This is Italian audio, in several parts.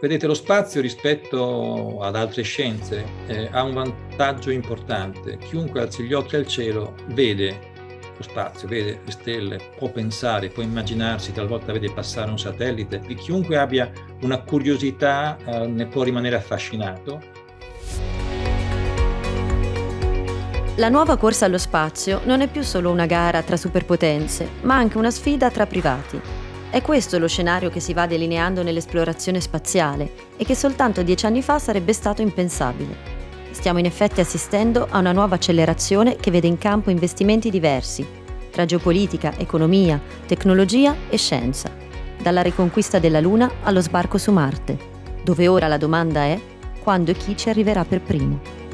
Vedete, lo spazio rispetto ad altre scienze eh, ha un vantaggio importante. Chiunque alzi gli occhi al cielo vede lo spazio, vede le stelle, può pensare, può immaginarsi, talvolta vede passare un satellite. E chiunque abbia una curiosità eh, ne può rimanere affascinato. La nuova corsa allo spazio non è più solo una gara tra superpotenze, ma anche una sfida tra privati. È questo lo scenario che si va delineando nell'esplorazione spaziale e che soltanto dieci anni fa sarebbe stato impensabile. Stiamo in effetti assistendo a una nuova accelerazione che vede in campo investimenti diversi, tra geopolitica, economia, tecnologia e scienza, dalla riconquista della Luna allo sbarco su Marte, dove ora la domanda è quando e chi ci arriverà per primo.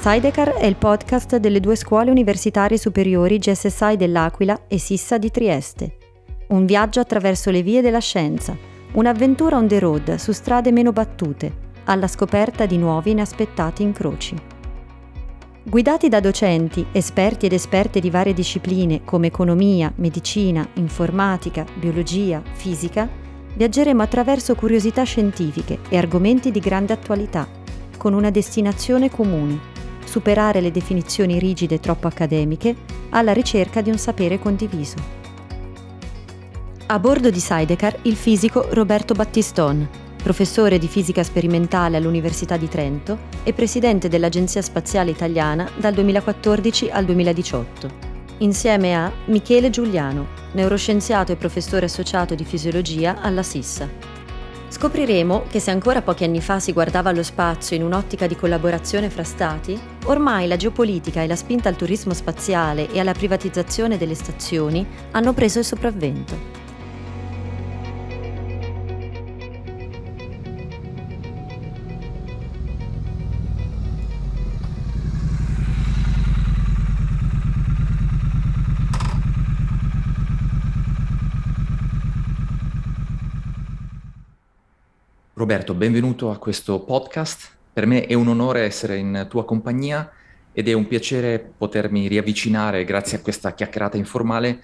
Sidecar è il podcast delle due scuole universitarie superiori GSSI dell'Aquila e Sissa di Trieste. Un viaggio attraverso le vie della scienza, un'avventura on the road su strade meno battute, alla scoperta di nuovi inaspettati incroci. Guidati da docenti, esperti ed esperte di varie discipline come economia, medicina, informatica, biologia, fisica, viaggeremo attraverso curiosità scientifiche e argomenti di grande attualità, con una destinazione comune superare le definizioni rigide troppo accademiche, alla ricerca di un sapere condiviso. A bordo di Sidecar il fisico Roberto Battiston, professore di fisica sperimentale all'Università di Trento e presidente dell'Agenzia Spaziale Italiana dal 2014 al 2018. Insieme a Michele Giuliano, neuroscienziato e professore associato di fisiologia alla SISSA. Scopriremo che se ancora pochi anni fa si guardava allo spazio in un'ottica di collaborazione fra Stati, ormai la geopolitica e la spinta al turismo spaziale e alla privatizzazione delle stazioni hanno preso il sopravvento. Roberto, benvenuto a questo podcast. Per me è un onore essere in tua compagnia ed è un piacere potermi riavvicinare, grazie a questa chiacchierata informale,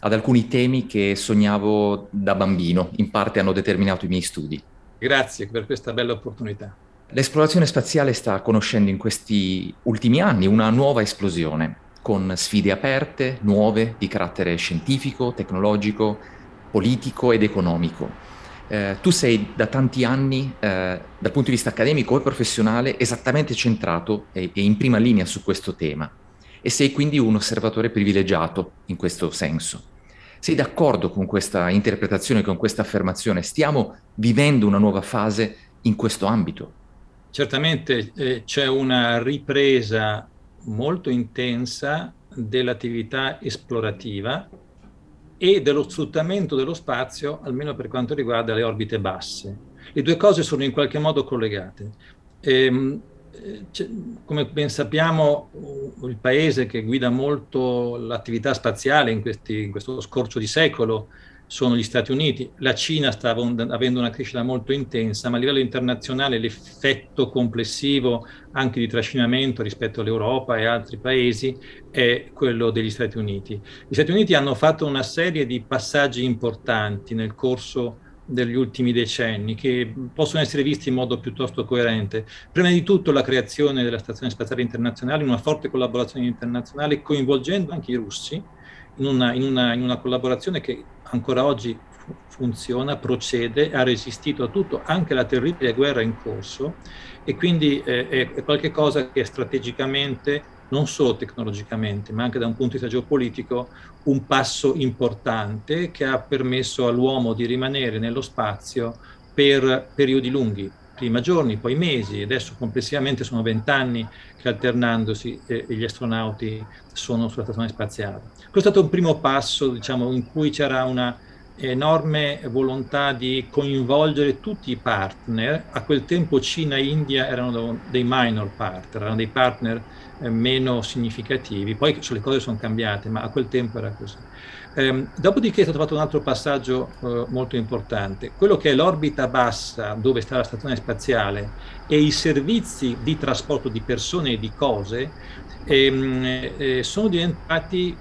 ad alcuni temi che sognavo da bambino, in parte hanno determinato i miei studi. Grazie per questa bella opportunità. L'esplorazione spaziale sta conoscendo in questi ultimi anni una nuova esplosione, con sfide aperte, nuove, di carattere scientifico, tecnologico, politico ed economico eh, tu sei da tanti anni, eh, dal punto di vista accademico e professionale, esattamente centrato e, e in prima linea su questo tema e sei quindi un osservatore privilegiato in questo senso. Sei d'accordo con questa interpretazione, con questa affermazione? Stiamo vivendo una nuova fase in questo ambito? Certamente eh, c'è una ripresa molto intensa dell'attività esplorativa e dello sfruttamento dello spazio, almeno per quanto riguarda le orbite basse. Le due cose sono in qualche modo collegate. E, ehm, come ben sappiamo, il paese che guida molto l'attività spaziale in, questi, in questo scorcio di secolo sono gli Stati Uniti. La Cina sta avendo una crescita molto intensa, ma a livello internazionale l'effetto complessivo anche di trascinamento rispetto all'Europa e altri paesi è quello degli Stati Uniti. Gli Stati Uniti hanno fatto una serie di passaggi importanti nel corso degli ultimi decenni che possono essere visti in modo piuttosto coerente. Prima di tutto la creazione della Stazione Spaziale Internazionale, una forte collaborazione internazionale coinvolgendo anche i russi in una, in una, in una collaborazione che ancora oggi funziona, procede, ha resistito a tutto, anche la terribile guerra in corso e quindi eh, è qualcosa che strategicamente, non solo tecnologicamente, ma anche da un punto di vista geopolitico, un passo importante che ha permesso all'uomo di rimanere nello spazio per periodi lunghi, prima giorni, poi mesi, adesso complessivamente sono vent'anni che alternandosi eh, gli astronauti sono sulla stazione spaziale. Questo è stato un primo passo, diciamo, in cui c'era una enorme volontà di coinvolgere tutti i partner. A quel tempo Cina e India erano dei minor partner, erano dei partner eh, meno significativi. Poi le cose sono cambiate, ma a quel tempo era così. Eh, dopodiché è stato fatto un altro passaggio eh, molto importante, quello che è l'orbita bassa dove sta la stazione spaziale e i servizi di trasporto di persone e di cose ehm, eh, sono diventati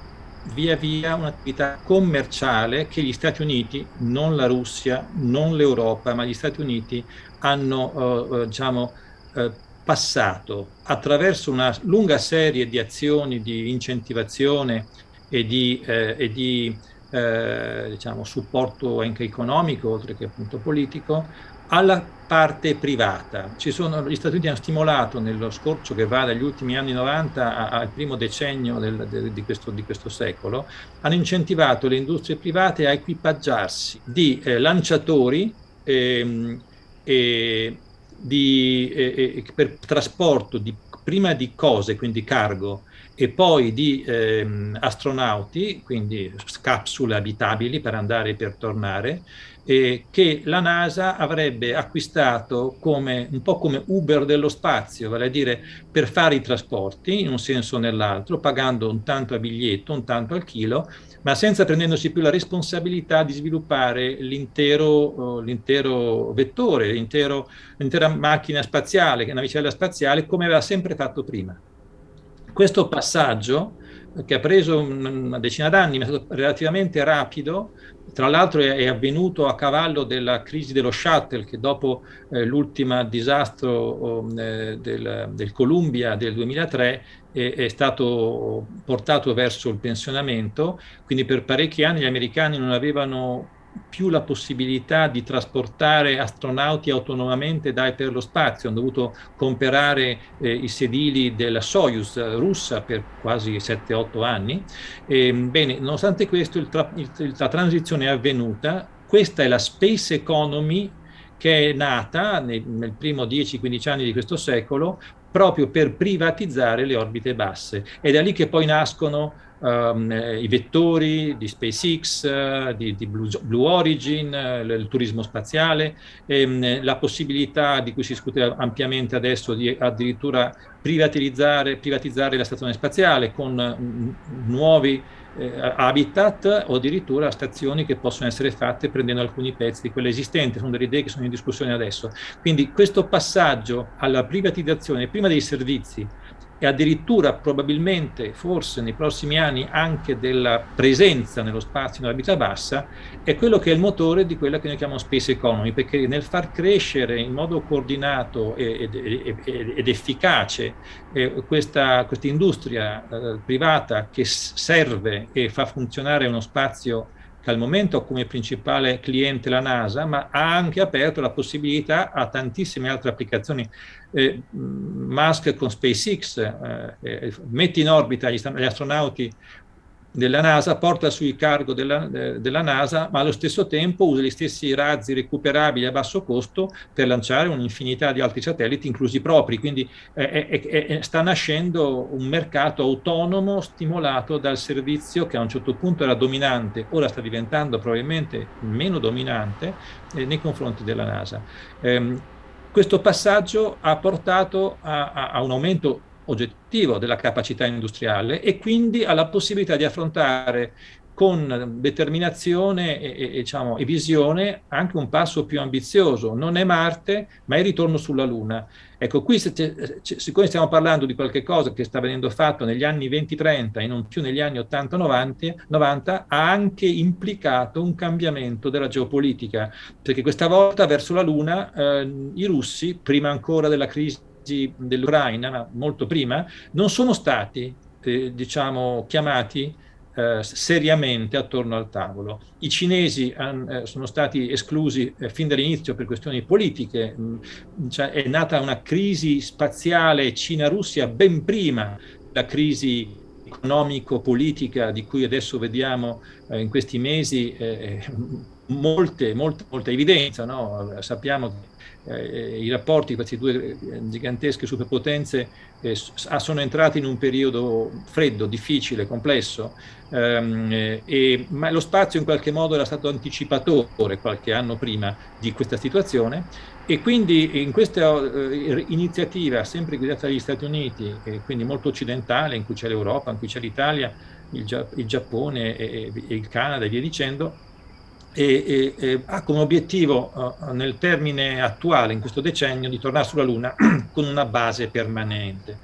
via via un'attività commerciale che gli Stati Uniti, non la Russia, non l'Europa, ma gli Stati Uniti hanno eh, eh diciamo, eh, passato attraverso una lunga serie di azioni di incentivazione e di, eh, e di eh, diciamo, supporto anche economico, oltre che appunto politico, alla parte privata. Sono, gli Stati Uniti hanno stimolato nello scorcio che va dagli ultimi anni 90 al primo decennio del, de, di, questo, di, questo, secolo, hanno incentivato le industrie private a equipaggiarsi di eh, lanciatori ehm, e, di, per trasporto di, prima di cose, quindi cargo, e poi di ehm, astronauti, quindi capsule abitabili per andare e per tornare, eh, che la NASA avrebbe acquistato come, un po' come Uber dello spazio, vale a dire per fare i trasporti in un senso o nell'altro, pagando un tanto a biglietto, un tanto al chilo, ma senza prendendosi più la responsabilità di sviluppare l'intero, uh, l'intero vettore, l'intero, l'intera macchina spaziale, navicella spaziale, come aveva sempre fatto prima. Questo passaggio, che ha preso una decina d'anni, ma è stato relativamente rapido, tra l'altro è, avvenuto a cavallo della crisi dello shuttle che dopo eh, l'ultimo disastro eh, del, del, Columbia del 2003 è, è, stato portato verso il pensionamento, quindi per parecchi anni gli americani non avevano più la possibilità di trasportare astronauti autonomamente da e per lo spazio, hanno dovuto comprare eh, i sedili della Soyuz russa per quasi 7-8 anni. E, bene, nonostante questo il tra- il, la transizione è avvenuta, questa è la space economy che è nata nel, nel primo 10-15 anni di questo secolo proprio per privatizzare le orbite basse. È lì che poi nascono um, i vettori di SpaceX, uh, di, di Blue, Blue, Origin, uh, il turismo spaziale, ehm, la possibilità di cui si discute ampiamente adesso di addirittura privatizzare, privatizzare la stazione spaziale con mm, nuovi eh, habitat o addirittura stazioni che possono essere fatte prendendo alcuni pezzi di quelle esistenti, sono delle idee che sono in discussione adesso. Quindi questo passaggio alla privatizzazione prima dei servizi e addirittura probabilmente forse nei prossimi anni anche della presenza nello spazio in orbita bassa è quello che è il motore di quella che noi chiamiamo space economy perché nel far crescere in modo coordinato ed, ed, ed efficace eh, questa, questa, industria eh, privata che serve e fa funzionare uno spazio che al momento ha come principale cliente la NASA, ma ha anche aperto la possibilità a tantissime altre applicazioni. Eh, Musk con SpaceX eh, eh, mette in orbita gli, gli astronauti della NASA, porta sui cargo della, della, NASA, ma allo stesso tempo usa gli stessi razzi recuperabili a basso costo per lanciare un'infinità di altri satelliti, inclusi propri. Quindi eh, eh, sta nascendo un mercato autonomo stimolato dal servizio che a un certo punto era dominante, ora sta diventando probabilmente meno dominante nei confronti della NASA. Questo passaggio ha portato a, a, a un aumento oggettivo della capacità industriale e quindi ha la possibilità di affrontare con determinazione e, e, diciamo, e, visione anche un passo più ambizioso. Non è Marte, ma è il ritorno sulla Luna. Ecco, qui siccome stiamo parlando di qualche cosa che sta venendo fatto negli anni 20-30 e non più negli anni 80-90, ha anche implicato un cambiamento della geopolitica, perché questa volta verso la Luna eh, i russi, prima ancora della crisi dell'Ucraina, ma molto prima, non sono stati eh, diciamo, chiamati eh, seriamente attorno al tavolo. I cinesi han, eh, sono stati esclusi eh, fin dall'inizio per questioni politiche, mm, cioè è nata una crisi spaziale Cina-Russia ben prima della crisi economico-politica di cui adesso vediamo eh, in questi mesi eh, molte, molte, molta evidenza. No? Sappiamo che eh, i rapporti di queste due gigantesche superpotenze eh, sono entrati in un periodo freddo, difficile, complesso, ehm, eh, e, ma lo spazio in qualche modo era stato anticipatore qualche anno prima di questa situazione e quindi in questa eh, iniziativa sempre guidata dagli Stati Uniti, e quindi molto occidentale, in cui c'è l'Europa, in cui c'è l'Italia, il, il Giappone e, e il Canada e via dicendo, e, e, e ha come obiettivo uh, nel termine attuale, in questo decennio, di tornare sulla Luna con una base permanente.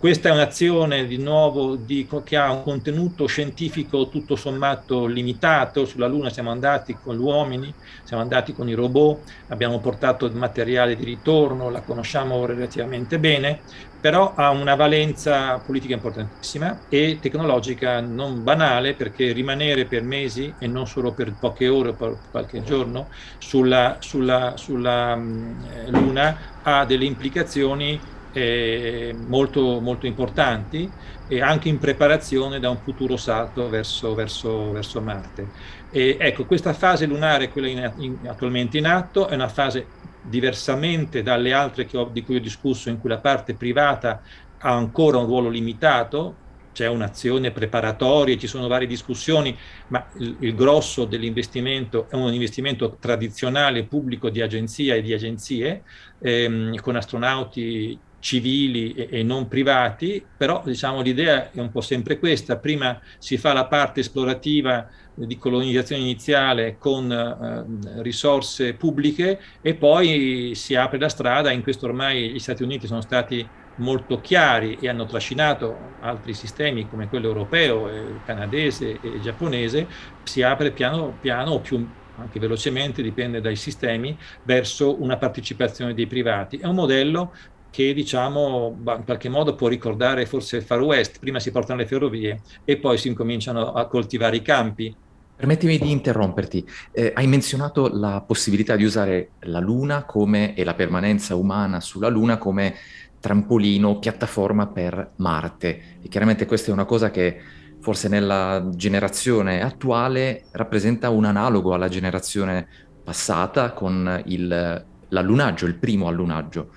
Questa è un'azione di nuovo di, che ha un contenuto scientifico tutto sommato limitato. Sulla Luna siamo andati con gli uomini, siamo andati con i robot, abbiamo portato il materiale di ritorno, la conosciamo relativamente bene, però ha una valenza politica importantissima e tecnologica non banale perché rimanere per mesi e non solo per poche ore o per qualche giorno sulla, sulla, sulla um, Luna ha delle implicazioni eh, molto, molto importanti e anche in preparazione da un futuro salto verso, verso, verso Marte. E ecco, questa fase lunare, quella in, in, attualmente in atto, è una fase diversamente dalle altre ho, di cui ho discusso, in cui la parte privata ha ancora un ruolo limitato, c'è un'azione preparatoria, ci sono varie discussioni, ma il, il, grosso dell'investimento è un investimento tradizionale pubblico di agenzia e di agenzie, ehm, con astronauti civili e, non privati, però diciamo, l'idea è un po' sempre questa, prima si fa la parte esplorativa di colonizzazione iniziale con eh, risorse pubbliche e poi si apre la strada, in questo ormai gli Stati Uniti sono stati molto chiari e hanno trascinato altri sistemi come quello europeo, eh, canadese e giapponese, si apre piano piano o più anche velocemente, dipende dai sistemi, verso una partecipazione dei privati. È un modello che diciamo in qualche modo può ricordare forse il Far West, prima si portano le ferrovie e poi si incominciano a coltivare i campi. Permettimi di interromperti, eh, hai menzionato la possibilità di usare la Luna come, e la permanenza umana sulla Luna come trampolino, piattaforma per Marte. E chiaramente questa è una cosa che forse nella generazione attuale rappresenta un analogo alla generazione passata con il, l'allunaggio, il primo allunaggio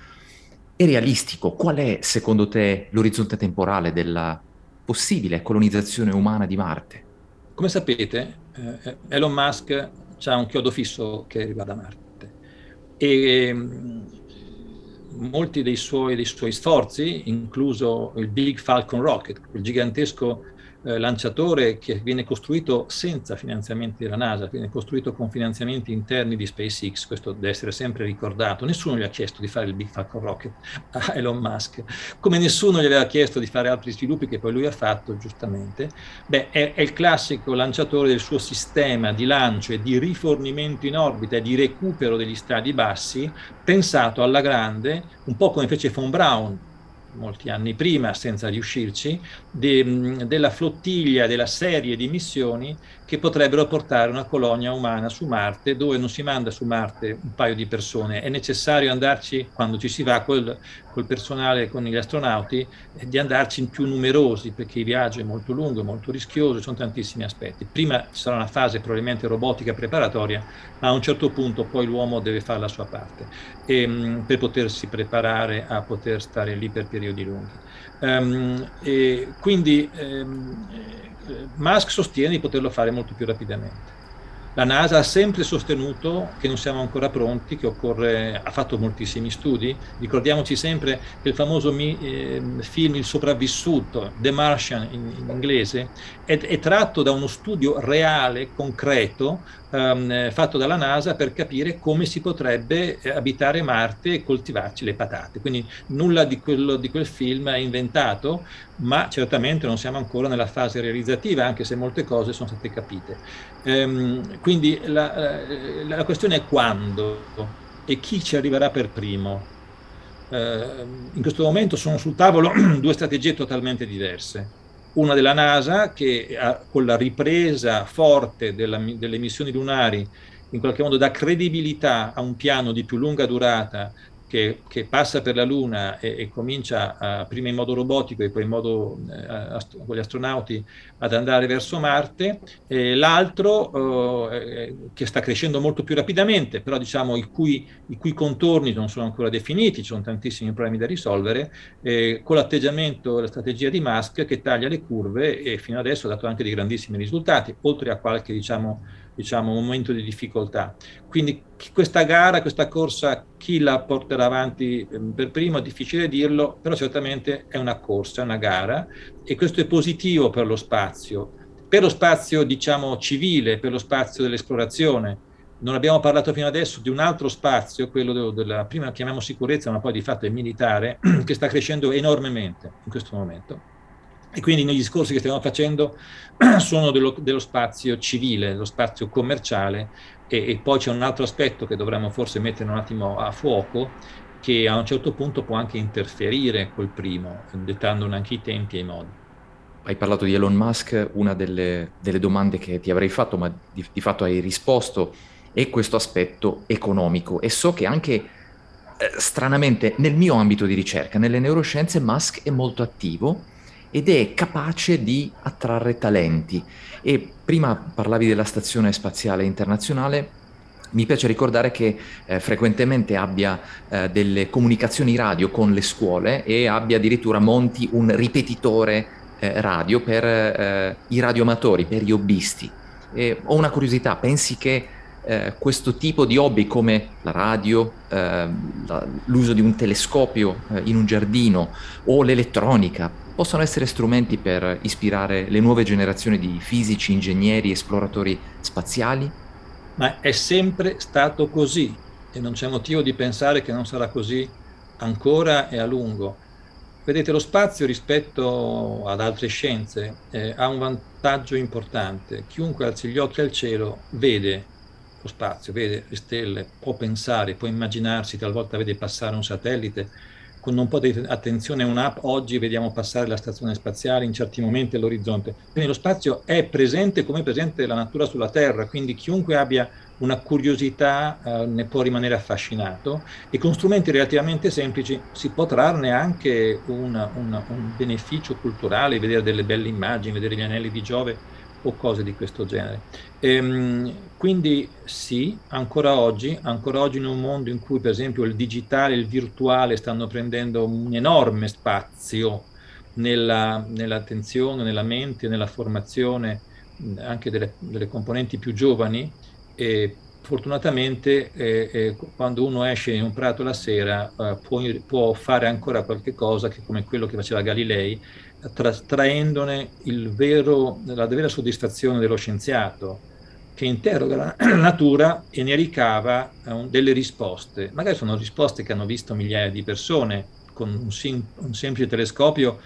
è realistico? Qual è, secondo te, l'orizzonte temporale della possibile colonizzazione umana di Marte? Come sapete, eh, Elon Musk ha un chiodo fisso che riguarda Marte e um, molti dei suoi, dei suoi, sforzi, incluso il Big Falcon Rocket, il gigantesco eh, lanciatore che viene costruito senza finanziamenti della NASA, viene costruito con finanziamenti interni di SpaceX, questo deve essere sempre ricordato. Nessuno gli ha chiesto di fare il Big Falcon Rocket a Elon Musk, come nessuno gli aveva chiesto di fare altri sviluppi che poi lui ha fatto, giustamente. Beh, è, è il classico lanciatore del suo sistema di lancio e di rifornimento in orbita e di recupero degli stadi bassi, pensato alla grande, un po' come fece Von Braun molti anni prima, senza riuscirci, de, della flottiglia, della serie di missioni che potrebbero portare una colonia umana su Marte, dove non si manda su Marte un paio di persone, è necessario andarci, quando ci si va col, col personale, con gli astronauti, eh, di andarci in più numerosi, perché il viaggio è molto lungo, è molto rischioso, ci sono tantissimi aspetti. Prima ci sarà una fase probabilmente robotica preparatoria, ma a un certo punto poi l'uomo deve fare la sua parte, e, ehm, per potersi preparare a poter stare lì per periodi lunghi. Um, quindi um, Musk sostiene di poterlo fare molto più rapidamente. La NASA ha sempre sostenuto che non siamo ancora pronti, che occorre, ha fatto moltissimi studi. Ricordiamoci sempre che il famoso mi, eh, film Il sopravvissuto, The Martian in, in inglese, è, è, tratto da uno studio reale, concreto, ehm, fatto dalla NASA per capire come si potrebbe eh, abitare Marte e coltivarci le patate. Quindi nulla di, quello, di quel film è inventato, ma certamente non siamo ancora nella fase realizzativa, anche se molte cose sono state capite. Ehm, quindi la, eh, la, questione è quando e chi ci arriverà per primo. Ehm, in questo momento sono sul tavolo due strategie totalmente diverse. Una della NASA che ha, con la ripresa forte della, delle missioni lunari in qualche modo dà credibilità a un piano di più lunga durata che, che, passa per la Luna e, e comincia a, prima in modo robotico e poi in modo eh, ast- con gli astronauti ad andare verso Marte, e l'altro eh, che sta crescendo molto più rapidamente, però diciamo i cui, i cui, contorni non sono ancora definiti, ci sono tantissimi problemi da risolvere, eh, con l'atteggiamento e la strategia di Musk che taglia le curve e fino adesso ha dato anche dei grandissimi risultati, oltre a qualche diciamo diciamo, momento di difficoltà. Quindi questa gara, questa corsa, chi la porterà avanti ehm, per primo è difficile dirlo, però certamente è una corsa, è una gara e questo è positivo per lo spazio, per lo spazio diciamo civile, per lo spazio dell'esplorazione. Non abbiamo parlato fino adesso di un altro spazio, quello della prima chiamiamo sicurezza, ma poi di fatto è militare, che sta crescendo enormemente in questo momento. E quindi negli discorsi che stiamo facendo sono dello, dello spazio civile, lo spazio commerciale e, e, poi c'è un altro aspetto che dovremmo forse mettere un attimo a fuoco, che a un certo punto può anche interferire col primo, dettandone anche i tempi e i modi. Hai parlato di Elon Musk, una delle, delle domande che ti avrei fatto, ma di, di fatto hai risposto, è questo aspetto economico e so che anche eh, stranamente nel mio ambito di ricerca, nelle neuroscienze, Musk è molto attivo ed è capace di attrarre talenti. E prima parlavi della Stazione Spaziale Internazionale, mi piace ricordare che eh, frequentemente abbia eh, delle comunicazioni radio con le scuole e abbia addirittura monti un ripetitore eh, radio per eh, i radioamatori, per gli hobbisti. E ho una curiosità, pensi che eh, questo tipo di hobby come la radio, eh, la, l'uso di un telescopio in un giardino o l'elettronica possono essere strumenti per ispirare le nuove generazioni di fisici, ingegneri, esploratori spaziali? Ma è sempre stato così e non c'è motivo di pensare che non sarà così ancora e a lungo. Vedete, lo spazio rispetto ad altre scienze eh, ha un vantaggio importante. Chiunque alzi gli occhi al cielo vede lo spazio, vede le stelle, può pensare, può immaginarsi, talvolta vede passare un satellite, con un po' di attenzione un'app, oggi vediamo passare la stazione spaziale, in certi momenti all'orizzonte. Quindi lo spazio è presente come è presente la natura sulla Terra, quindi chiunque abbia una curiosità eh, ne può rimanere affascinato e con strumenti relativamente semplici si può trarne anche una, una, un beneficio culturale, vedere delle belle immagini, vedere gli anelli di Giove o cose di questo genere. Ehm, quindi sì, ancora oggi, ancora oggi in un mondo in cui per esempio il digitale e il virtuale stanno prendendo un enorme spazio nella, nell'attenzione, nella mente, nella formazione anche delle, delle componenti più giovani, e fortunatamente eh, eh, quando uno esce in un prato la sera eh, può, può, fare ancora qualche cosa che come quello che faceva Galilei, tra, traendone vero, la vera soddisfazione dello scienziato che interroga la natura e ne ricava uh, delle risposte. Magari sono risposte che hanno visto migliaia di persone con un, sim- un semplice telescopio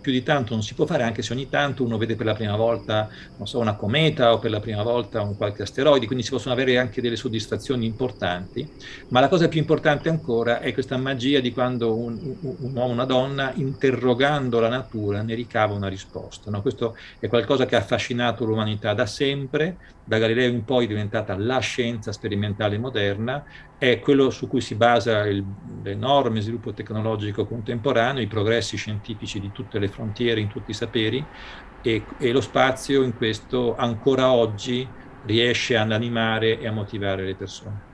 più di tanto non si può fare, anche se ogni tanto uno vede per la prima volta, non so, una cometa o per la prima volta un qualche asteroide, quindi si possono avere anche delle soddisfazioni importanti. Ma la cosa più importante ancora è questa magia di quando un, un uomo o una donna, interrogando la natura, ne ricava una risposta. No? Questo è qualcosa che ha affascinato l'umanità da sempre, da Galileo in poi è diventata la scienza sperimentale moderna è quello su cui si basa il, l'enorme sviluppo tecnologico contemporaneo, i progressi scientifici di tutte le frontiere, in tutti i saperi, e, e lo spazio in questo ancora oggi riesce ad animare e a motivare le persone.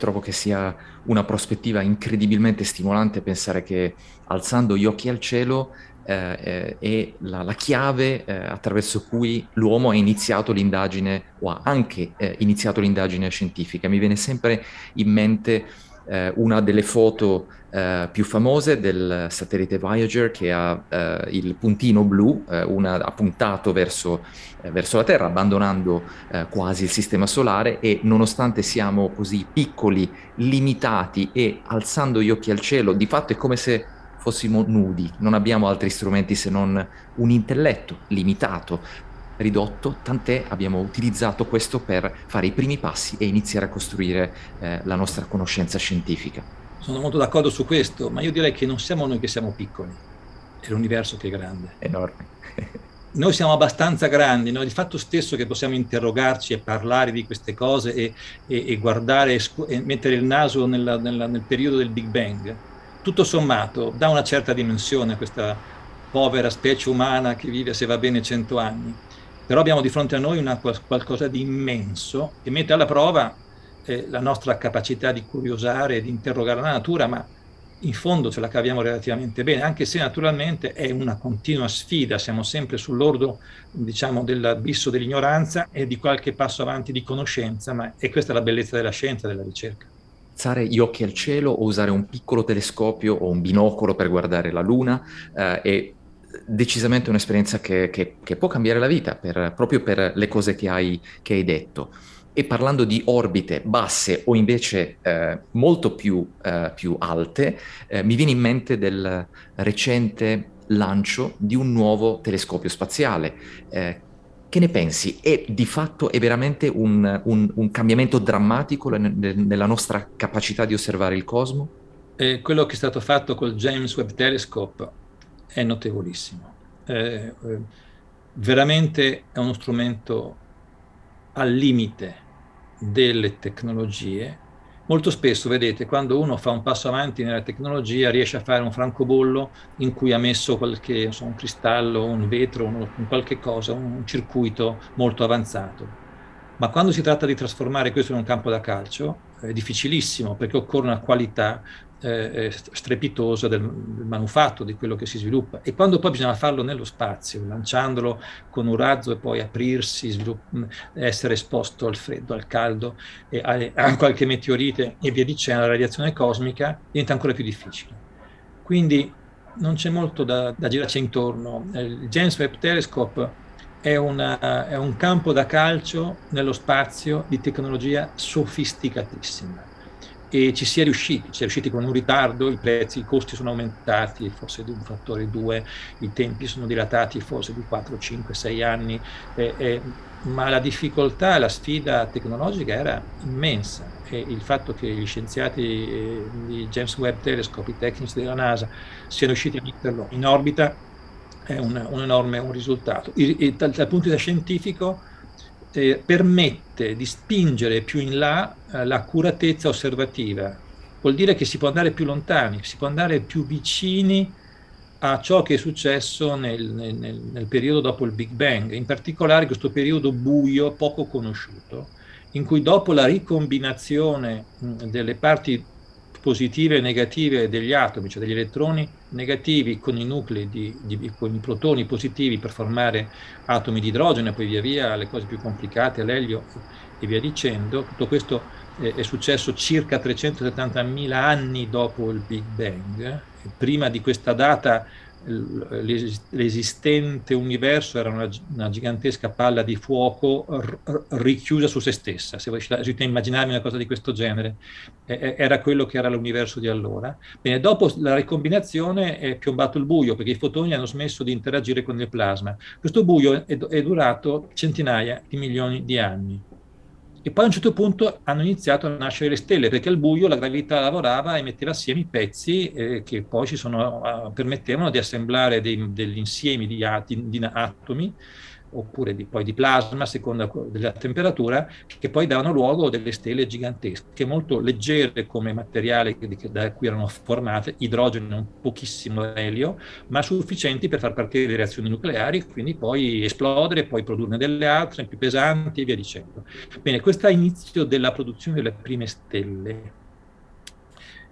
Trovo che sia una prospettiva incredibilmente stimolante pensare che alzando gli occhi al cielo eh, è la, la chiave eh, attraverso cui l'uomo ha iniziato l'indagine o ha anche eh, iniziato l'indagine scientifica. Mi viene sempre in mente eh, una delle foto eh, più famose del satellite Voyager che ha eh, il puntino blu, una, ha puntato verso, verso, la Terra, abbandonando quasi il sistema solare e nonostante siamo così piccoli, limitati e alzando gli occhi al cielo, di fatto è come se fossimo nudi, non abbiamo altri strumenti se non un intelletto limitato, ridotto, tant'è abbiamo utilizzato questo per fare i primi passi e iniziare a costruire eh, la nostra conoscenza scientifica. Sono molto d'accordo su questo, ma io direi che non siamo noi che siamo piccoli, è l'universo che è grande. Enorme. noi siamo abbastanza grandi, no? il fatto stesso che possiamo interrogarci e parlare di queste cose e, e, e guardare e, e, mettere il naso nella, nella, nel periodo del Big Bang, tutto sommato dà una certa dimensione a questa povera specie umana che vive, se va bene, cento anni. Però abbiamo di fronte a noi una, qualcosa di immenso che mette alla prova eh, la nostra capacità di curiosare e di interrogare la natura, ma in fondo ce la caviamo relativamente bene, anche se naturalmente è una continua sfida, siamo sempre sull'ordo, diciamo, dell'abisso dell'ignoranza e di qualche passo avanti di conoscenza, ma è questa la bellezza della scienza, della ricerca. Alzare gli occhi al cielo o usare un piccolo telescopio o un binocolo per guardare la luna eh, è decisamente un'esperienza che, che, che, può cambiare la vita per, proprio per le cose che hai, che hai detto. E parlando di orbite basse o invece eh, molto più, eh, più alte, eh, mi viene in mente del recente lancio di un nuovo telescopio spaziale. Eh, che ne pensi? È di fatto è veramente un, un, un cambiamento drammatico nella nostra capacità di osservare il cosmo? Eh, quello che è stato fatto col James Webb Telescope è notevolissimo. Eh, veramente è uno strumento al limite delle tecnologie. Molto spesso, vedete, quando uno fa un passo avanti nella tecnologia riesce a fare un francobollo in cui ha messo qualche, so, un cristallo, un vetro, un, un qualche cosa, un circuito molto avanzato. Ma quando si tratta di trasformare questo in un campo da calcio è difficilissimo perché occorre una qualità eh, strepitosa del, del, manufatto, di quello che si sviluppa. E quando poi bisogna farlo nello spazio, lanciandolo con un razzo e poi aprirsi, essere esposto al freddo, al caldo, e a, a qualche meteorite e via dicendo, alla radiazione cosmica, diventa ancora più difficile. Quindi non c'è molto da, da girarci intorno. Il James Webb Telescope è, una, è un campo da calcio nello spazio di tecnologia sofisticatissima. E ci si è riusciti, si è riusciti con un ritardo, i prezzi, i costi sono aumentati forse di un fattore 2, i tempi sono dilatati forse di 4, 5, 6 anni, eh, eh, ma la difficoltà, la sfida tecnologica era immensa. E il fatto che gli scienziati eh, di James Webb Telescope, i tecnici della NASA, siano riusciti a metterlo in orbita è un, un enorme un risultato. E, e dal, dal punto di vista scientifico, eh, permette di spingere più in là eh, l'accuratezza osservativa. Vuol dire che si può andare più lontani, si può andare più vicini a ciò che è successo nel, nel, nel periodo dopo il Big Bang, in particolare questo periodo buio poco conosciuto, in cui dopo la ricombinazione delle parti positive e negative degli atomi, cioè degli elettroni negativi con i nuclei, di, di, con i protoni positivi per formare atomi di idrogeno e poi via via le cose più complicate, l'elio e via dicendo. Tutto questo è, è successo circa 370.000 anni dopo il Big Bang. Prima di questa data l'esistente universo era una, una, gigantesca palla di fuoco richiusa su se stessa, se riuscite a immaginarmi una cosa di questo genere, eh, era quello che era l'universo di allora. Bene, dopo la ricombinazione è piombato il buio perché i fotoni hanno smesso di interagire con il plasma. Questo buio è, è durato centinaia di milioni di anni. E poi a un certo punto hanno iniziato a nascere le stelle, perché al buio la gravità lavorava e metteva assieme i pezzi eh, che poi sono, uh, permettevano di assemblare dei, degli insiemi di, ati, di atomi oppure di, poi di plasma a seconda della temperatura, che poi davano luogo a delle stelle gigantesche, molto leggere come materiale da cui erano formate, idrogeno, pochissimo elio, ma sufficienti per far partire le reazioni nucleari, quindi poi esplodere, poi produrne delle altre più pesanti e via dicendo. Bene, questo è l'inizio della produzione delle prime stelle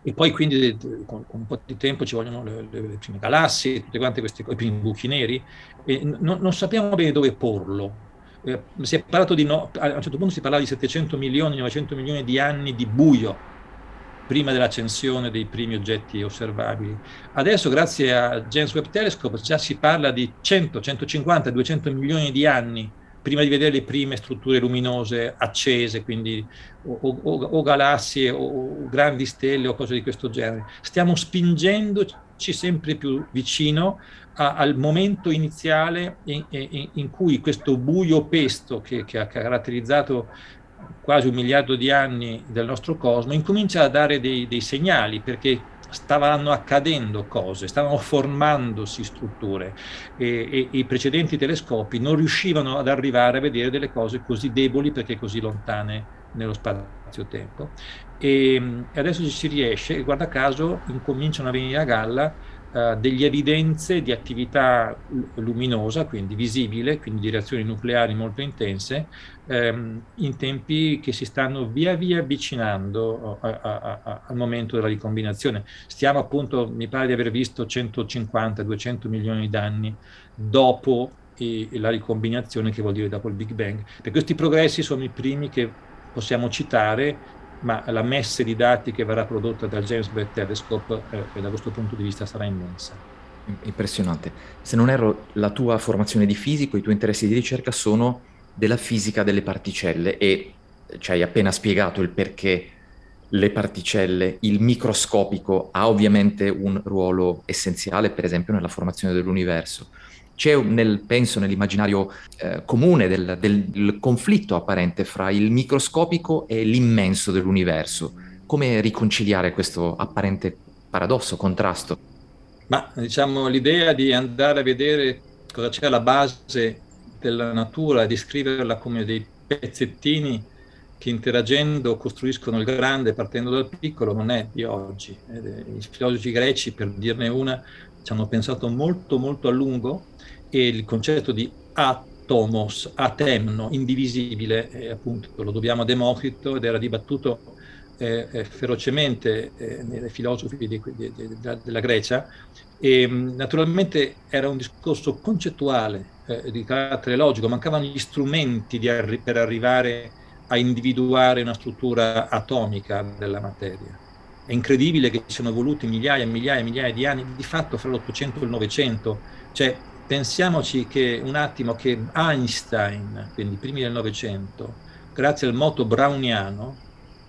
e poi quindi con, con, un po' di tempo ci vogliono le, le, prime galassie, tutte quante queste i primi buchi neri, e non, non sappiamo bene dove porlo. Eh, si è parlato di no, a un certo punto si parlava di 700 milioni, 900 milioni di anni di buio prima dell'accensione dei primi oggetti osservabili. Adesso, grazie a James Webb Telescope, già si parla di 100, 150, 200 milioni di anni prima di vedere le prime strutture luminose accese, quindi o, o, o galassie o, grandi stelle o cose di questo genere. Stiamo spingendoci sempre più vicino a, al momento iniziale in, in, in, cui questo buio pesto che, che ha caratterizzato quasi un miliardo di anni del nostro cosmo incomincia a dare dei, dei segnali perché stavano accadendo cose, stavano formandosi strutture e, e, i precedenti telescopi non riuscivano ad arrivare a vedere delle cose così deboli perché così lontane nello spazio-tempo. E, e adesso ci si riesce e guarda caso incominciano a venire a galla uh, delle evidenze di attività luminosa, quindi visibile, quindi di reazioni nucleari molto intense, ehm, in tempi che si stanno via via avvicinando a, a, a, al momento della ricombinazione. Stiamo appunto, mi pare di aver visto 150-200 milioni di anni dopo la ricombinazione, che vuol dire dopo il Big Bang. Per questi progressi sono i primi che possiamo citare, ma la messe di dati che verrà prodotta dal James Webb Telescope eh, da questo punto di vista sarà immensa. Impressionante. Se non erro, la tua formazione di fisico, i tuoi interessi di ricerca sono della fisica delle particelle e ci hai appena spiegato il perché le particelle, il microscopico ha ovviamente un ruolo essenziale, per esempio, nella formazione dell'universo. C'è, nel, penso, nell'immaginario eh, comune del, del conflitto apparente fra il microscopico e l'immenso dell'universo. Come riconciliare questo apparente paradosso, contrasto? Ma diciamo l'idea di andare a vedere cosa c'è alla base della natura e di scriverla come dei pezzettini che interagendo costruiscono il grande partendo dal piccolo non è di oggi. I filosofi greci, per dirne una, ci hanno pensato molto molto a lungo e il concetto di atomos, atemno, indivisibile, eh, appunto lo dobbiamo a Democrito ed era dibattuto eh, eh, ferocemente eh, nei filosofi di, di, di, della Grecia e naturalmente era un discorso concettuale eh, di carattere logico, mancavano gli strumenti arri- per arrivare a individuare una struttura atomica della materia. È incredibile che ci siano voluti migliaia e migliaia e migliaia di anni, di fatto fra l'Ottocento e il Novecento. Cioè, pensiamoci che un attimo che Einstein, quindi i primi del Novecento, grazie al moto browniano,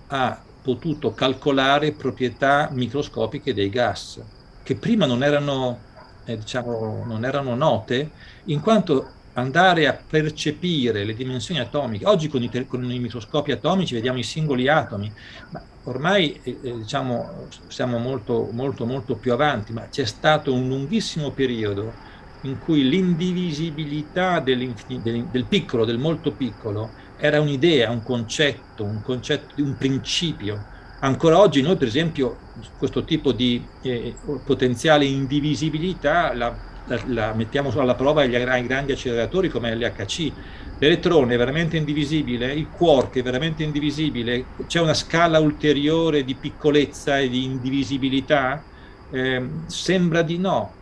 ha potuto calcolare proprietà microscopiche dei gas, che prima non erano, eh, diciamo, non erano note, in quanto andare a percepire le dimensioni atomiche, oggi con i, con i microscopi atomici vediamo i singoli atomi, ma ormai eh, eh diciamo, siamo molto, molto, molto più avanti, ma c'è stato un lunghissimo periodo in cui l'indivisibilità del, del piccolo, del molto piccolo, era un'idea, un concetto, un concetto, un principio. Ancora oggi noi, per esempio, questo tipo di eh, potenziale indivisibilità la, la, la, mettiamo alla prova ai grandi acceleratori come l'HC. L'elettrone è veramente indivisibile, il quark è veramente indivisibile, c'è una scala ulteriore di piccolezza e di indivisibilità? Eh, sembra di no,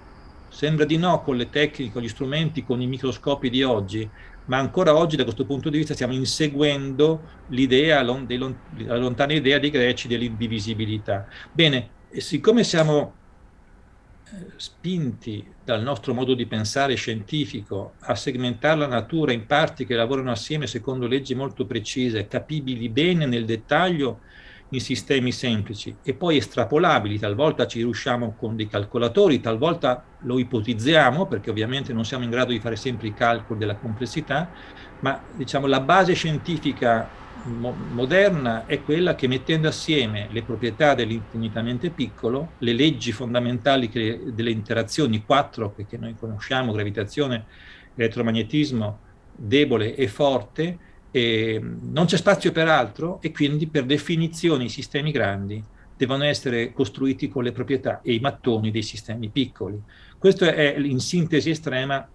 sembra di no con le tecniche, con gli strumenti, con i microscopi di oggi, ma ancora oggi da questo punto di vista stiamo inseguendo l'idea, la lontana idea dei greci dell'indivisibilità. Bene, siccome siamo spinti dal nostro modo di pensare scientifico a segmentare la natura in parti che lavorano assieme secondo leggi molto precise, capibili bene nel dettaglio, in sistemi semplici e poi estrapolabili, talvolta ci riusciamo con dei calcolatori, talvolta lo ipotizziamo perché ovviamente non siamo in grado di fare sempre i calcoli della complessità, ma diciamo la base scientifica mo- moderna è quella che mettendo assieme le proprietà dell'infinitamente piccolo, le leggi fondamentali che, delle interazioni, quattro che, che noi conosciamo, gravitazione, elettromagnetismo, debole e forte, e non c'è spazio per altro e quindi per definizione i sistemi grandi devono essere costruiti con le proprietà e i mattoni dei sistemi piccoli. Questo è in sintesi estrema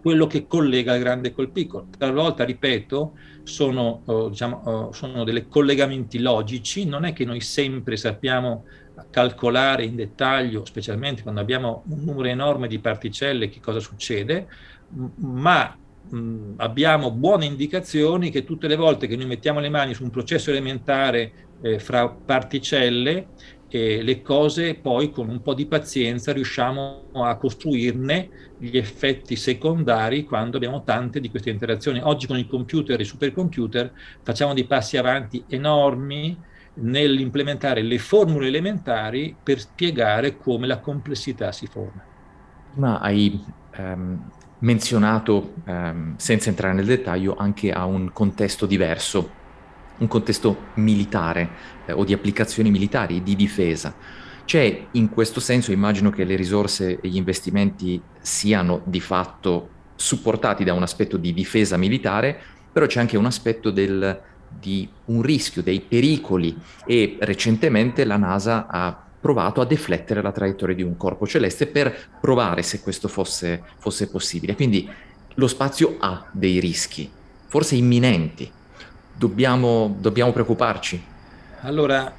quello che collega il grande col piccolo. Talvolta, ripeto, sono, oh, diciamo, oh, sono dei collegamenti logici, non è che noi sempre sappiamo calcolare in dettaglio, specialmente quando abbiamo un numero enorme di particelle, che cosa succede, ma mh, abbiamo buone indicazioni che tutte le volte che noi mettiamo le mani su un processo elementare eh, fra particelle, eh, le cose poi con un po' di pazienza riusciamo a costruirne gli effetti secondari quando abbiamo tante di queste interazioni. Oggi con i computer e i supercomputer facciamo dei passi avanti enormi nell'implementare le formule elementari per spiegare come la complessità si forma. Ma hai um, menzionato, ehm, senza entrare nel dettaglio, anche a un contesto diverso, un contesto militare eh, o di applicazioni militari, di difesa. C'è in questo senso, immagino che le risorse e gli investimenti siano di fatto supportati da un aspetto di difesa militare, però c'è anche un aspetto del, di un rischio, dei pericoli e recentemente la NASA ha provato a deflettere la traiettoria di un corpo celeste per provare se questo fosse, fosse possibile. Quindi lo spazio ha dei rischi, forse imminenti. Dobbiamo, dobbiamo preoccuparci. Allora,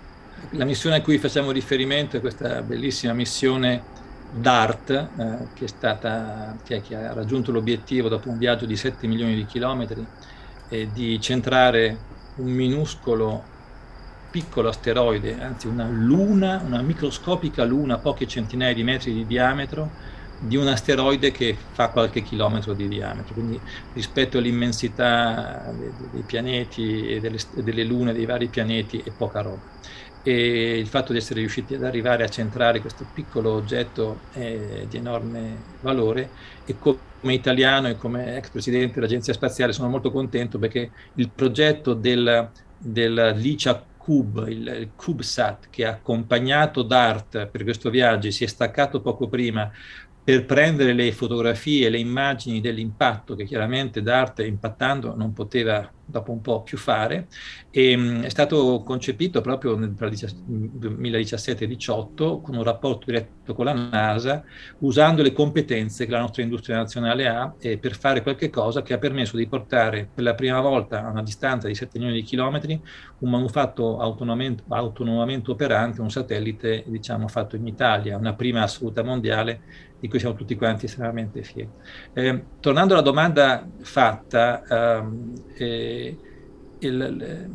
la missione a cui facciamo riferimento è questa bellissima missione DART, eh, che, stata, che, che, ha raggiunto l'obiettivo dopo un viaggio di 7 milioni di chilometri, eh, di centrare un minuscolo piccolo asteroide, anzi una luna, una microscopica luna, poche centinaia di metri di diametro, di un asteroide che fa qualche chilometro di diametro, quindi rispetto all'immensità dei, dei pianeti e delle, delle, lune dei vari pianeti è poca roba. E il fatto di essere riusciti ad arrivare a centrare questo piccolo oggetto è di enorme valore e come italiano e come ex presidente dell'Agenzia Spaziale sono molto contento perché il progetto del, del Licia Cube, il, il CubeSat che ha accompagnato DART per questo viaggio, si è staccato poco prima per prendere le fotografie, le immagini dell'impatto che chiaramente DART impattando non poteva dopo un po' più fare, e, mh, è stato concepito proprio nel 2017-18 con un rapporto diretto con la NASA, usando le competenze che la nostra industria nazionale ha eh, per fare qualche cosa che ha permesso di portare per la prima volta a una distanza di 7 milioni di chilometri un manufatto autonomamente, autonomamente operante, un satellite diciamo fatto in Italia, una prima assoluta mondiale di cui siamo tutti quanti estremamente fieri. Eh, tornando alla domanda fatta, ehm, eh, il,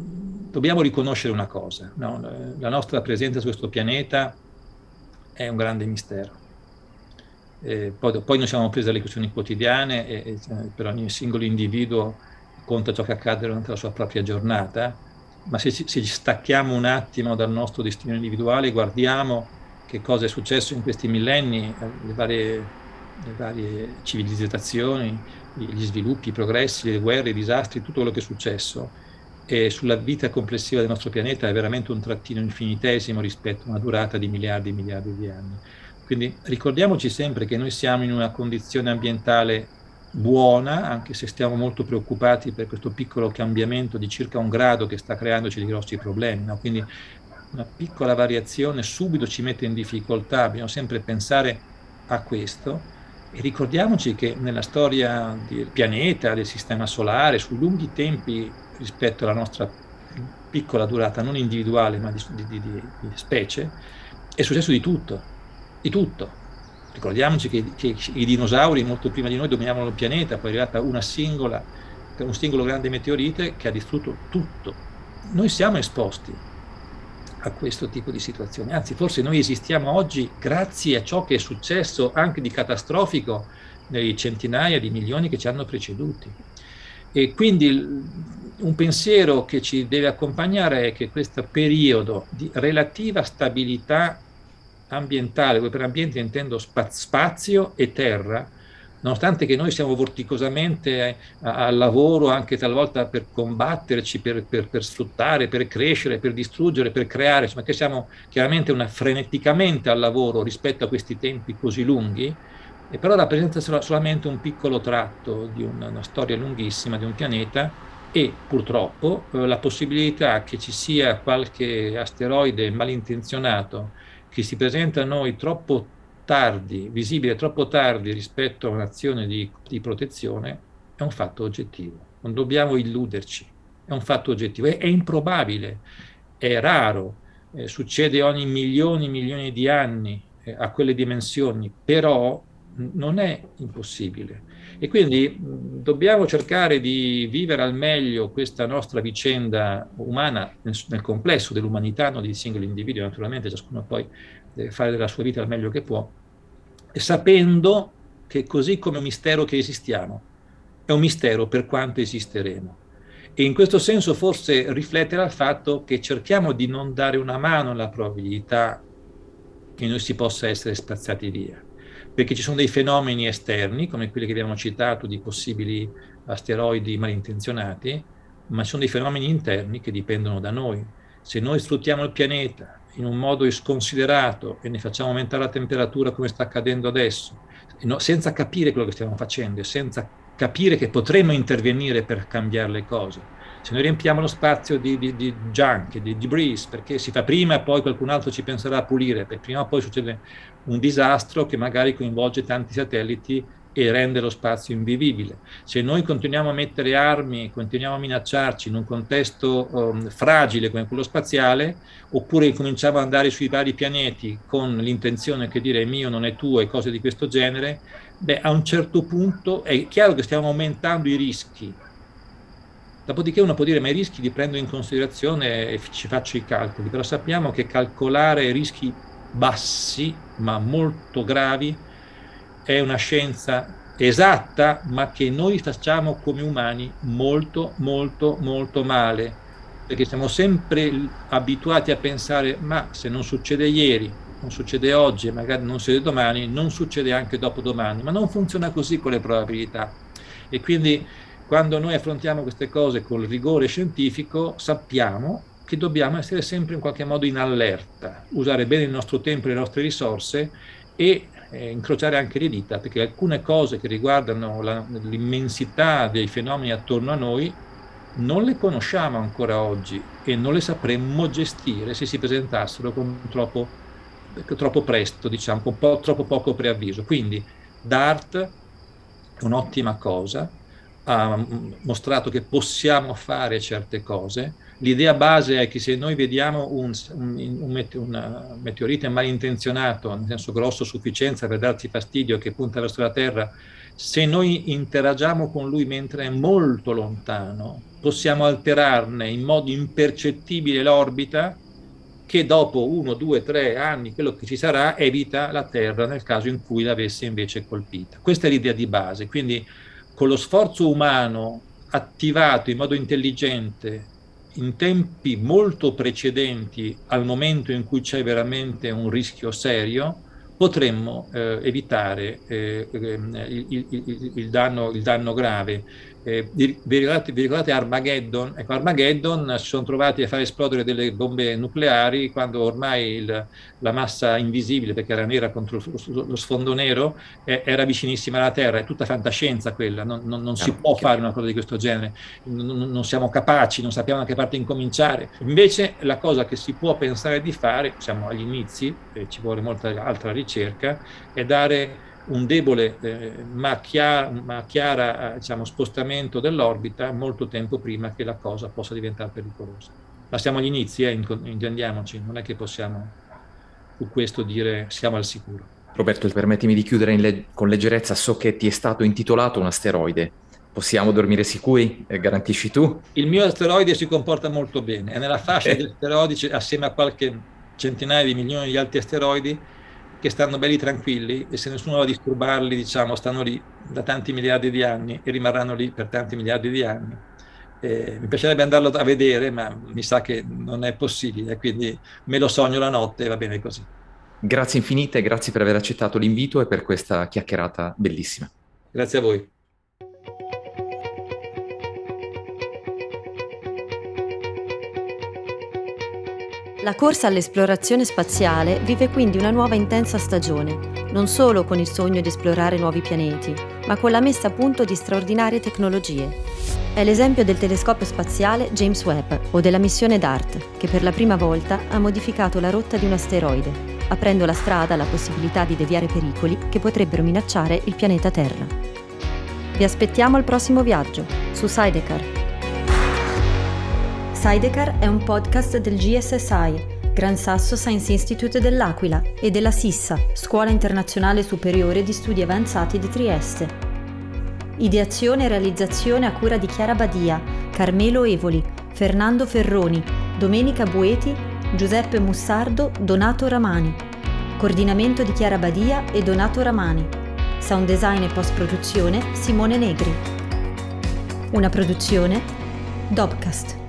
dobbiamo riconoscere una cosa, no? la nostra presenza su questo pianeta è un grande mistero. Eh, poi, poi, noi siamo presi dalle questioni quotidiane e, e, per ogni singolo individuo conta ciò che accade durante la sua propria giornata, ma se ci, se ci stacchiamo un attimo dal nostro destino individuale, guardiamo che cosa è successo in questi millenni, le varie, le varie civilizzazioni, gli sviluppi, i progressi, le guerre, i disastri, tutto quello che è successo e sulla vita complessiva del nostro pianeta è veramente un trattino infinitesimo rispetto a una durata di miliardi e miliardi di anni. Quindi ricordiamoci sempre che noi siamo in una condizione ambientale buona, anche se stiamo molto preoccupati per questo piccolo cambiamento di circa un grado che sta creandoci dei grossi problemi. No? Quindi una piccola variazione subito ci mette in difficoltà, bisogna sempre pensare a questo e ricordiamoci che nella storia del pianeta, del sistema solare, sui lunghi tempi rispetto alla nostra piccola durata, non individuale ma di, di, di, di specie, è successo di tutto, di tutto. Ricordiamoci che, che, i dinosauri molto prima di noi dominavano il pianeta, poi è arrivata una singola, un singolo grande meteorite che ha distrutto tutto. Noi siamo esposti a questo tipo di situazioni. Anzi, forse noi esistiamo oggi grazie a ciò che è successo anche di catastrofico nei centinaia di milioni che ci hanno preceduti. E quindi un pensiero che ci deve accompagnare è che questo periodo di relativa stabilità ambientale, per ambiente intendo spazio e terra, nonostante che noi siamo vorticosamente al lavoro anche talvolta per combatterci, per, per, per, sfruttare, per crescere, per distruggere, per creare, insomma che siamo chiaramente una, freneticamente al lavoro rispetto a questi tempi così lunghi, e però rappresenta solamente un piccolo tratto di una, una storia lunghissima di un pianeta e purtroppo eh, la possibilità che ci sia qualche asteroide malintenzionato che si presenta a noi troppo tardi, visibile troppo tardi rispetto a un'azione di, di protezione, è un fatto oggettivo. Non dobbiamo illuderci, è un fatto oggettivo. È, è improbabile, è raro, eh, succede ogni milioni e milioni di anni eh, a quelle dimensioni, però non è impossibile. E quindi mh, dobbiamo cercare di vivere al meglio questa nostra vicenda umana nel, nel complesso dell'umanità, non di singoli individui, naturalmente ciascuno poi deve fare della sua vita al meglio che può, sapendo che così come un mistero che esistiamo, è un mistero per quanto esisteremo. E in questo senso forse riflettere al fatto che cerchiamo di non dare una mano alla probabilità che noi si possa essere spazzati via, perché ci sono dei fenomeni esterni, come quelli che abbiamo citato, di possibili asteroidi malintenzionati, ma ci sono dei fenomeni interni che dipendono da noi. Se noi sfruttiamo il pianeta in un modo sconsiderato e ne facciamo aumentare la temperatura come sta accadendo adesso, senza capire quello che stiamo facendo e senza capire che potremmo intervenire per cambiare le cose. Se noi riempiamo lo spazio di, di, di junk, di debris, perché si fa prima e poi qualcun altro ci penserà a pulire, perché prima o poi succede un disastro che magari coinvolge tanti satelliti e rende lo spazio invivibile. Se noi continuiamo a mettere armi, continuiamo a minacciarci in un contesto um, fragile come quello spaziale, oppure cominciamo ad andare sui vari pianeti con l'intenzione che dire è mio non è tuo e cose di questo genere, beh, a un certo punto è chiaro che stiamo aumentando i rischi. Dopodiché uno può dire, ma i rischi li prendo in considerazione e ci faccio i calcoli, però sappiamo che calcolare rischi bassi, ma molto gravi, è una scienza esatta, ma che noi facciamo come umani molto, molto, molto male, perché siamo sempre abituati a pensare, ma se non succede ieri, non succede oggi magari non succede domani, non succede anche dopodomani, ma non funziona così con le probabilità. E quindi quando noi affrontiamo queste cose con il rigore scientifico, sappiamo che dobbiamo essere sempre in qualche modo in allerta, usare bene il nostro tempo e le nostre risorse e eh, incrociare anche le dita, perché alcune cose che riguardano la, l'immensità dei fenomeni attorno a noi non le conosciamo ancora oggi e non le sapremmo gestire se si presentassero con troppo, troppo presto, diciamo, con po- troppo poco preavviso. Quindi DART è un'ottima cosa, ha mostrato che possiamo fare certe cose. L'idea base è che se noi vediamo un, un, un, un meteorite malintenzionato, nel senso grosso a sufficienza per darci fastidio, che punta verso la Terra, se noi interagiamo con lui mentre è molto lontano, possiamo alterarne in modo impercettibile l'orbita che dopo uno, due, tre anni, quello che ci sarà, evita la Terra nel caso in cui l'avesse invece colpita. Questa è l'idea di base. Quindi con lo sforzo umano attivato in modo intelligente in tempi molto precedenti al momento in cui c'è veramente un rischio serio, potremmo eh, evitare eh, ehm, il, il, il, danno, il, danno, grave. Eh, vi, ricordate, vi, ricordate, Armageddon? Ecco, Armageddon si sono trovati a fare esplodere delle bombe nucleari quando ormai la massa invisibile, perché era nera contro lo sfondo nero, era vicinissima alla Terra. È tutta fantascienza quella, non, non, non si può fare una cosa di questo genere, non, non siamo capaci, non sappiamo da che parte incominciare. Invece la cosa che si può pensare di fare, siamo agli inizi, ci vuole molta altra ricerca, è dare un debole eh, ma, chiara, ma chiara diciamo, spostamento dell'orbita molto tempo prima che la cosa possa diventare pericolosa. Ma siamo agli inizi, eh, intendiamoci, non è che possiamo su questo dire siamo al sicuro. Roberto, permettimi di chiudere le- con leggerezza, so che ti è stato intitolato un asteroide. Possiamo dormire sicuri? Eh, garantisci tu? Il mio asteroide si comporta molto bene, è nella fascia eh. degli asteroidi, assieme a qualche centinaia di milioni di altri asteroidi, che stanno belli tranquilli e se nessuno va a disturbarli, diciamo, stanno lì da tanti miliardi di anni e rimarranno lì per tanti miliardi di anni. Eh, mi piacerebbe andarlo a vedere, ma mi sa che non è possibile, quindi me lo sogno la notte e va bene così. Grazie infinite, grazie per aver accettato l'invito e per questa chiacchierata bellissima. Grazie a voi. La corsa all'esplorazione spaziale vive quindi una nuova intensa stagione, non solo con il sogno di esplorare nuovi pianeti, ma con la messa a punto di straordinarie tecnologie. È l'esempio del telescopio spaziale James Webb o della missione DART, che per la prima volta ha modificato la rotta di un asteroide, aprendo la strada alla possibilità di deviare pericoli che potrebbero minacciare il pianeta Terra. Vi aspettiamo al prossimo viaggio su Sidecar Sidecar è un podcast del GSSI, Gran Sasso Science Institute dell'Aquila, e della SISSA, Scuola Internazionale Superiore di Studi Avanzati di Trieste. Ideazione e realizzazione a cura di Chiara Badia, Carmelo Evoli, Fernando Ferroni, Domenica Bueti, Giuseppe Mussardo, Donato Ramani. Coordinamento di Chiara Badia e Donato Ramani. Sound design e post produzione Simone Negri. Una produzione Dobcast.